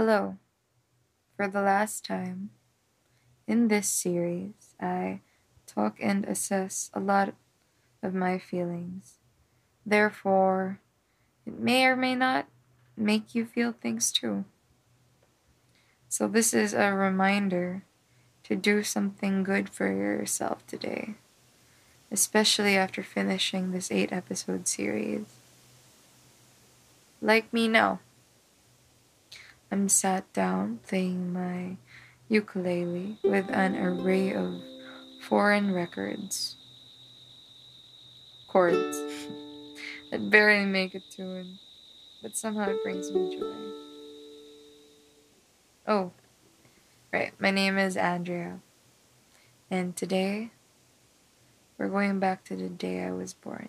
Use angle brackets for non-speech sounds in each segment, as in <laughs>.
Hello. For the last time, in this series, I talk and assess a lot of my feelings. Therefore, it may or may not make you feel things too. So, this is a reminder to do something good for yourself today, especially after finishing this eight episode series. Like me now. I'm sat down playing my ukulele with an array of foreign records. Chords <laughs> that barely make a tune, but somehow it brings me joy. Oh, right, my name is Andrea, and today we're going back to the day I was born.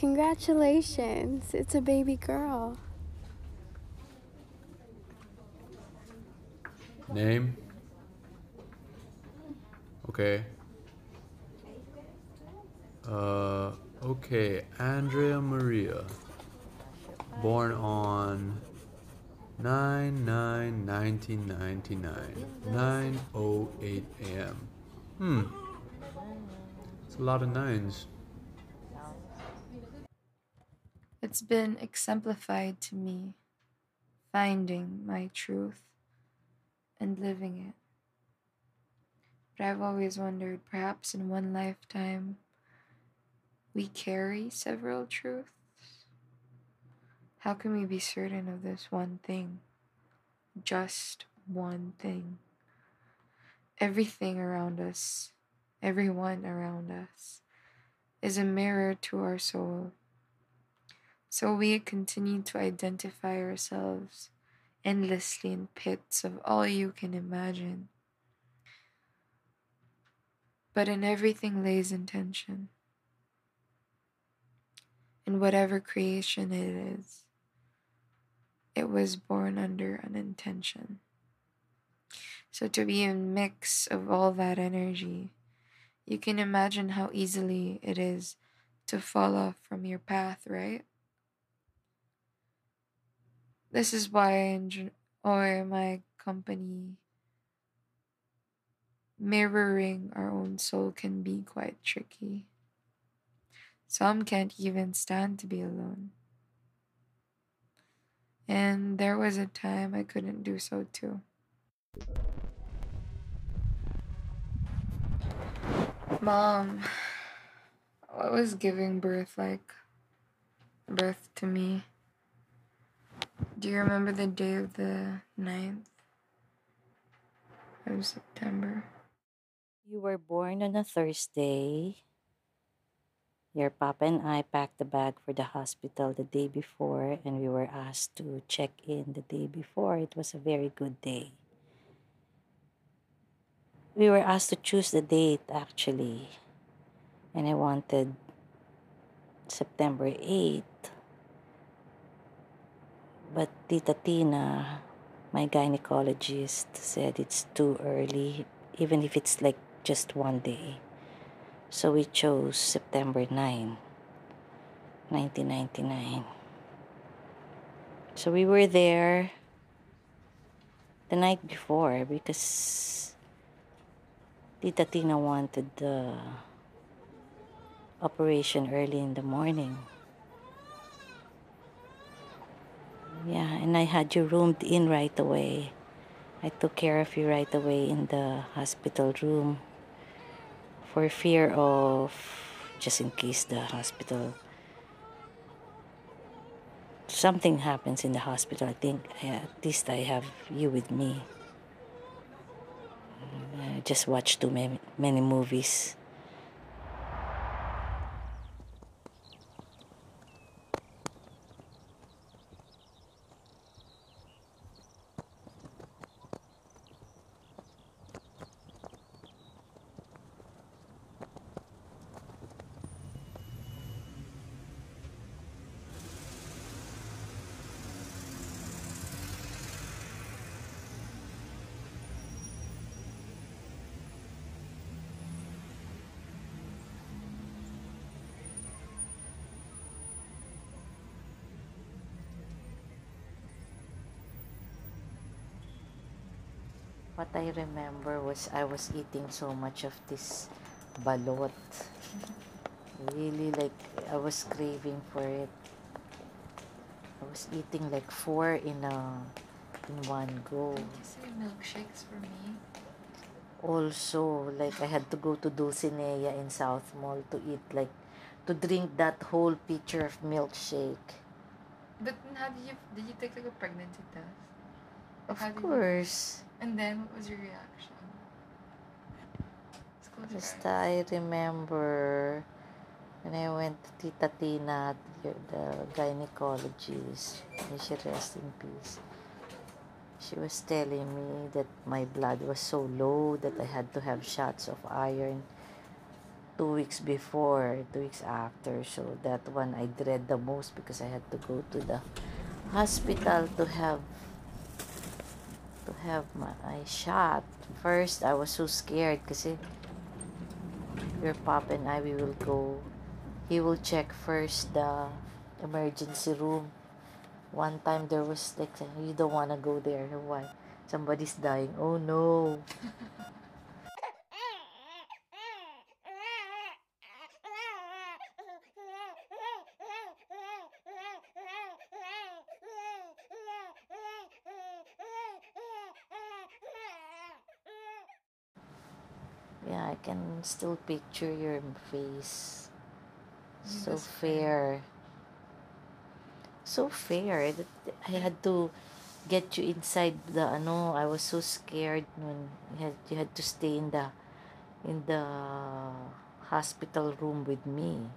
Congratulations, it's a baby girl. Name? Okay. Uh, okay, Andrea Maria. Born on 9 9 1999, 9 a.m. Hmm. It's a lot of nines. It's been exemplified to me finding my truth and living it. But I've always wondered perhaps in one lifetime we carry several truths. How can we be certain of this one thing? Just one thing. Everything around us, everyone around us, is a mirror to our soul. So we continue to identify ourselves endlessly in pits of all you can imagine. But in everything lays intention. In whatever creation it is, it was born under an intention. So to be a mix of all that energy, you can imagine how easily it is to fall off from your path, right? This is why enjoy my company. Mirroring our own soul can be quite tricky. Some can't even stand to be alone. And there was a time I couldn't do so too. Mom, what was giving birth like? Birth to me. Do you remember the day of the 9th of September? You were born on a Thursday. Your papa and I packed the bag for the hospital the day before, and we were asked to check in the day before. It was a very good day. We were asked to choose the date actually, and I wanted September 8th. But Tita Tina, my gynecologist, said it's too early, even if it's like just one day. So we chose September 9, 1999. So we were there the night before because Tita Tina wanted the operation early in the morning. Yeah, and I had you roomed in right away. I took care of you right away in the hospital room for fear of just in case the hospital something happens in the hospital. I think at least I have you with me. I just watched too many, many movies. What I remember was I was eating so much of this balot. Really, like, I was craving for it. I was eating like four in a in one go. You say milkshakes for me? Also, like I had to go to Dulcinea in South Mall to eat like to drink that whole pitcher of milkshake. But how did you did you take like a pregnancy test? Of course. And then what was your reaction? Just. I remember when I went to Tita Tina, the, the gynecologist, may she rest in peace. She was telling me that my blood was so low that I had to have shots of iron two weeks before, two weeks after. So that one I dread the most because I had to go to the hospital to have to have my shot. First, I was so scared kasi your pop and I we will go. He will check first the emergency room. One time there was like you don't wanna go there. Why? Somebody's dying. Oh no. Can still picture your face. Mm, so fair. So fair. that I had to get you inside the ano, I was so scared when you had you had to stay in the in the hospital room with me.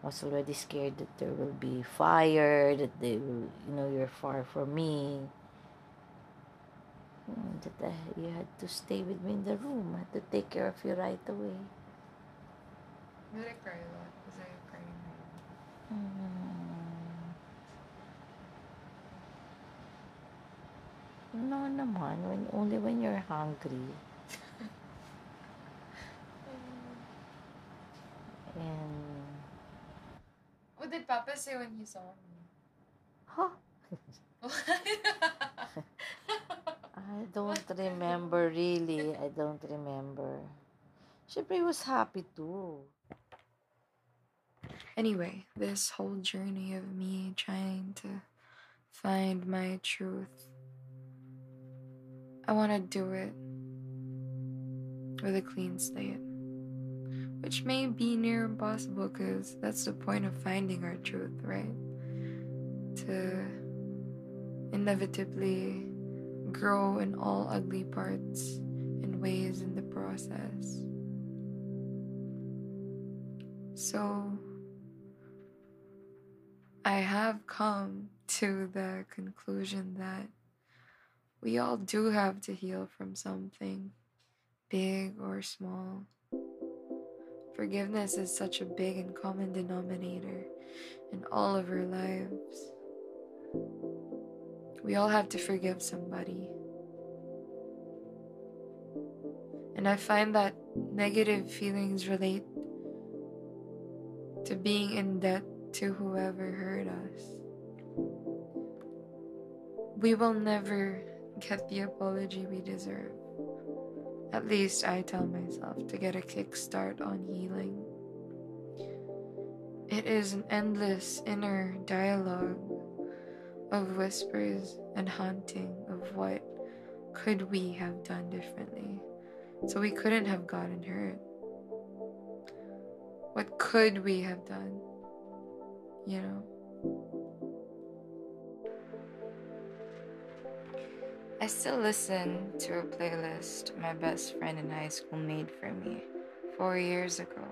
I was already scared that there will be fire, that they will you know, you're far from me. Mm, That I, you had to stay with me in the room. I had to take care of you right away. Did I cry a lot? Was I crying? Mm. No naman, when, only when you're hungry. <laughs> And, What did Papa say when he saw me? huh? <laughs> <laughs> I <laughs> don't remember really. I don't remember. Siyempre, he was happy too. Anyway, this whole journey of me trying to find my truth, I want to do it with a clean slate. Which may be near impossible because that's the point of finding our truth, right? To inevitably grow in all ugly parts and ways in the process. So, I have come to the conclusion that we all do have to heal from something, big or small. Forgiveness is such a big and common denominator in all of our lives. We all have to forgive somebody. And I find that negative feelings relate to being in debt to whoever hurt us. We will never get the apology we deserve. At least I tell myself to get a kickstart on healing. It is an endless inner dialogue of whispers and haunting of what could we have done differently so we couldn't have gotten hurt. What could we have done? You know? I still listen to a playlist my best friend in high school made for me four years ago.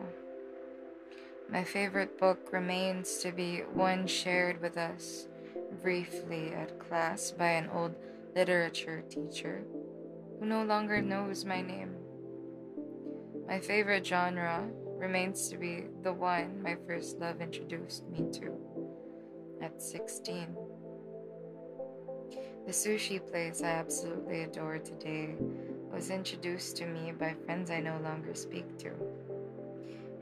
My favorite book remains to be one shared with us briefly at class by an old literature teacher who no longer knows my name. My favorite genre remains to be the one my first love introduced me to at 16. The sushi place I absolutely adore today was introduced to me by friends I no longer speak to.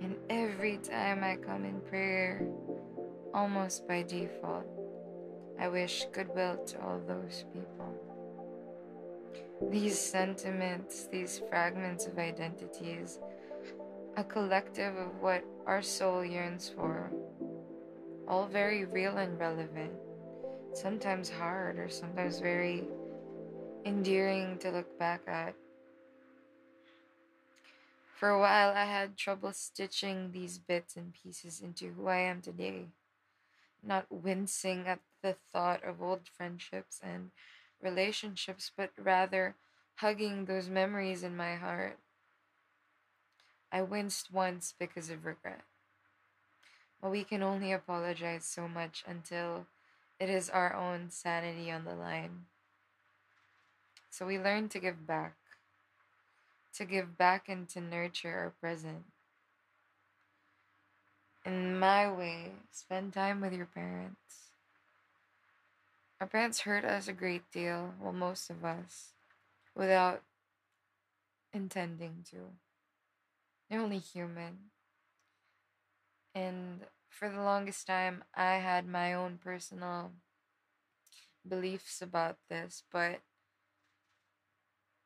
And every time I come in prayer, almost by default, I wish goodwill to all those people. These sentiments, these fragments of identities, a collective of what our soul yearns for, all very real and relevant sometimes hard or sometimes very endearing to look back at. For a while, I had trouble stitching these bits and pieces into who I am today, not wincing at the thought of old friendships and relationships, but rather hugging those memories in my heart. I winced once because of regret. But we can only apologize so much until it is our own sanity on the line. So we learn to give back, to give back and to nurture our present. In my way, spend time with your parents. Our parents hurt us a great deal, well, most of us, without intending to. They're only human. And for the longest time, I had my own personal beliefs about this, but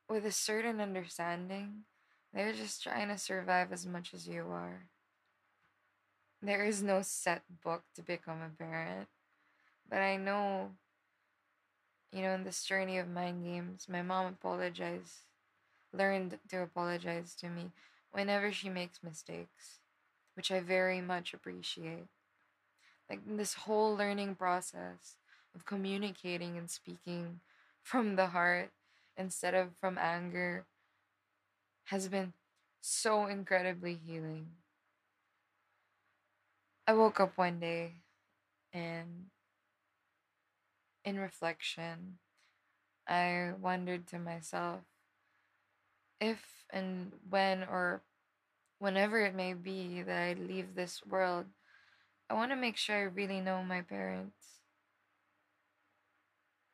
with a certain understanding, they're just trying to survive as much as you are. There is no set book to become a parent, but I know, you know, in this journey of mind games, my mom apologized, learned to apologize to me whenever she makes mistakes which I very much appreciate. Like this whole learning process of communicating and speaking from the heart instead of from anger has been so incredibly healing. I woke up one day and in reflection, I wondered to myself if and when or whenever it may be that I leave this world, I want to make sure I really know my parents.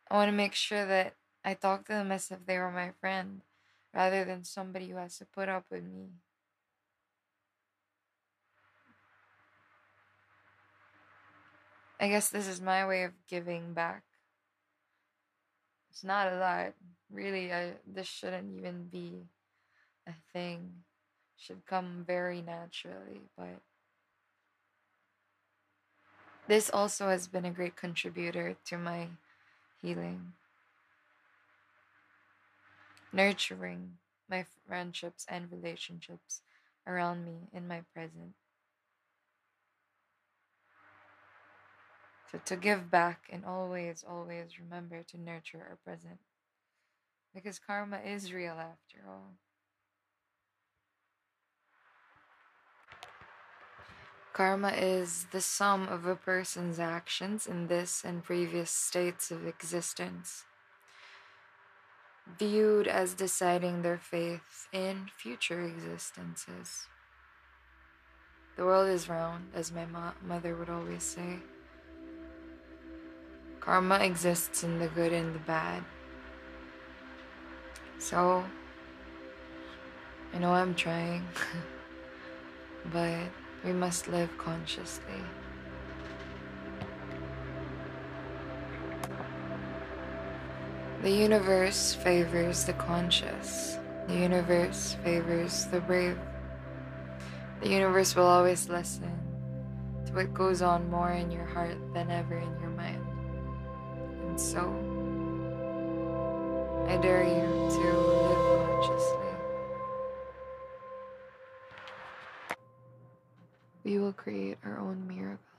I want to make sure that I talk to them as if they were my friend rather than somebody who has to put up with me. I guess this is my way of giving back. It's not a lot. Really, I, this shouldn't even be a thing should come very naturally, but this also has been a great contributor to my healing. Nurturing my friendships and relationships around me in my present. So to give back and always, always remember to nurture our present. Because karma is real after all. Karma is the sum of a person's actions in this and previous states of existence, viewed as deciding their faith in future existences. The world is round, as my mo- mother would always say. Karma exists in the good and the bad. So, I know I'm trying, <laughs> but we must live consciously. The universe favors the conscious. The universe favors the brave. The universe will always listen to what goes on more in your heart than ever in your. So. I dare you to live consciously. We will create our own miracles.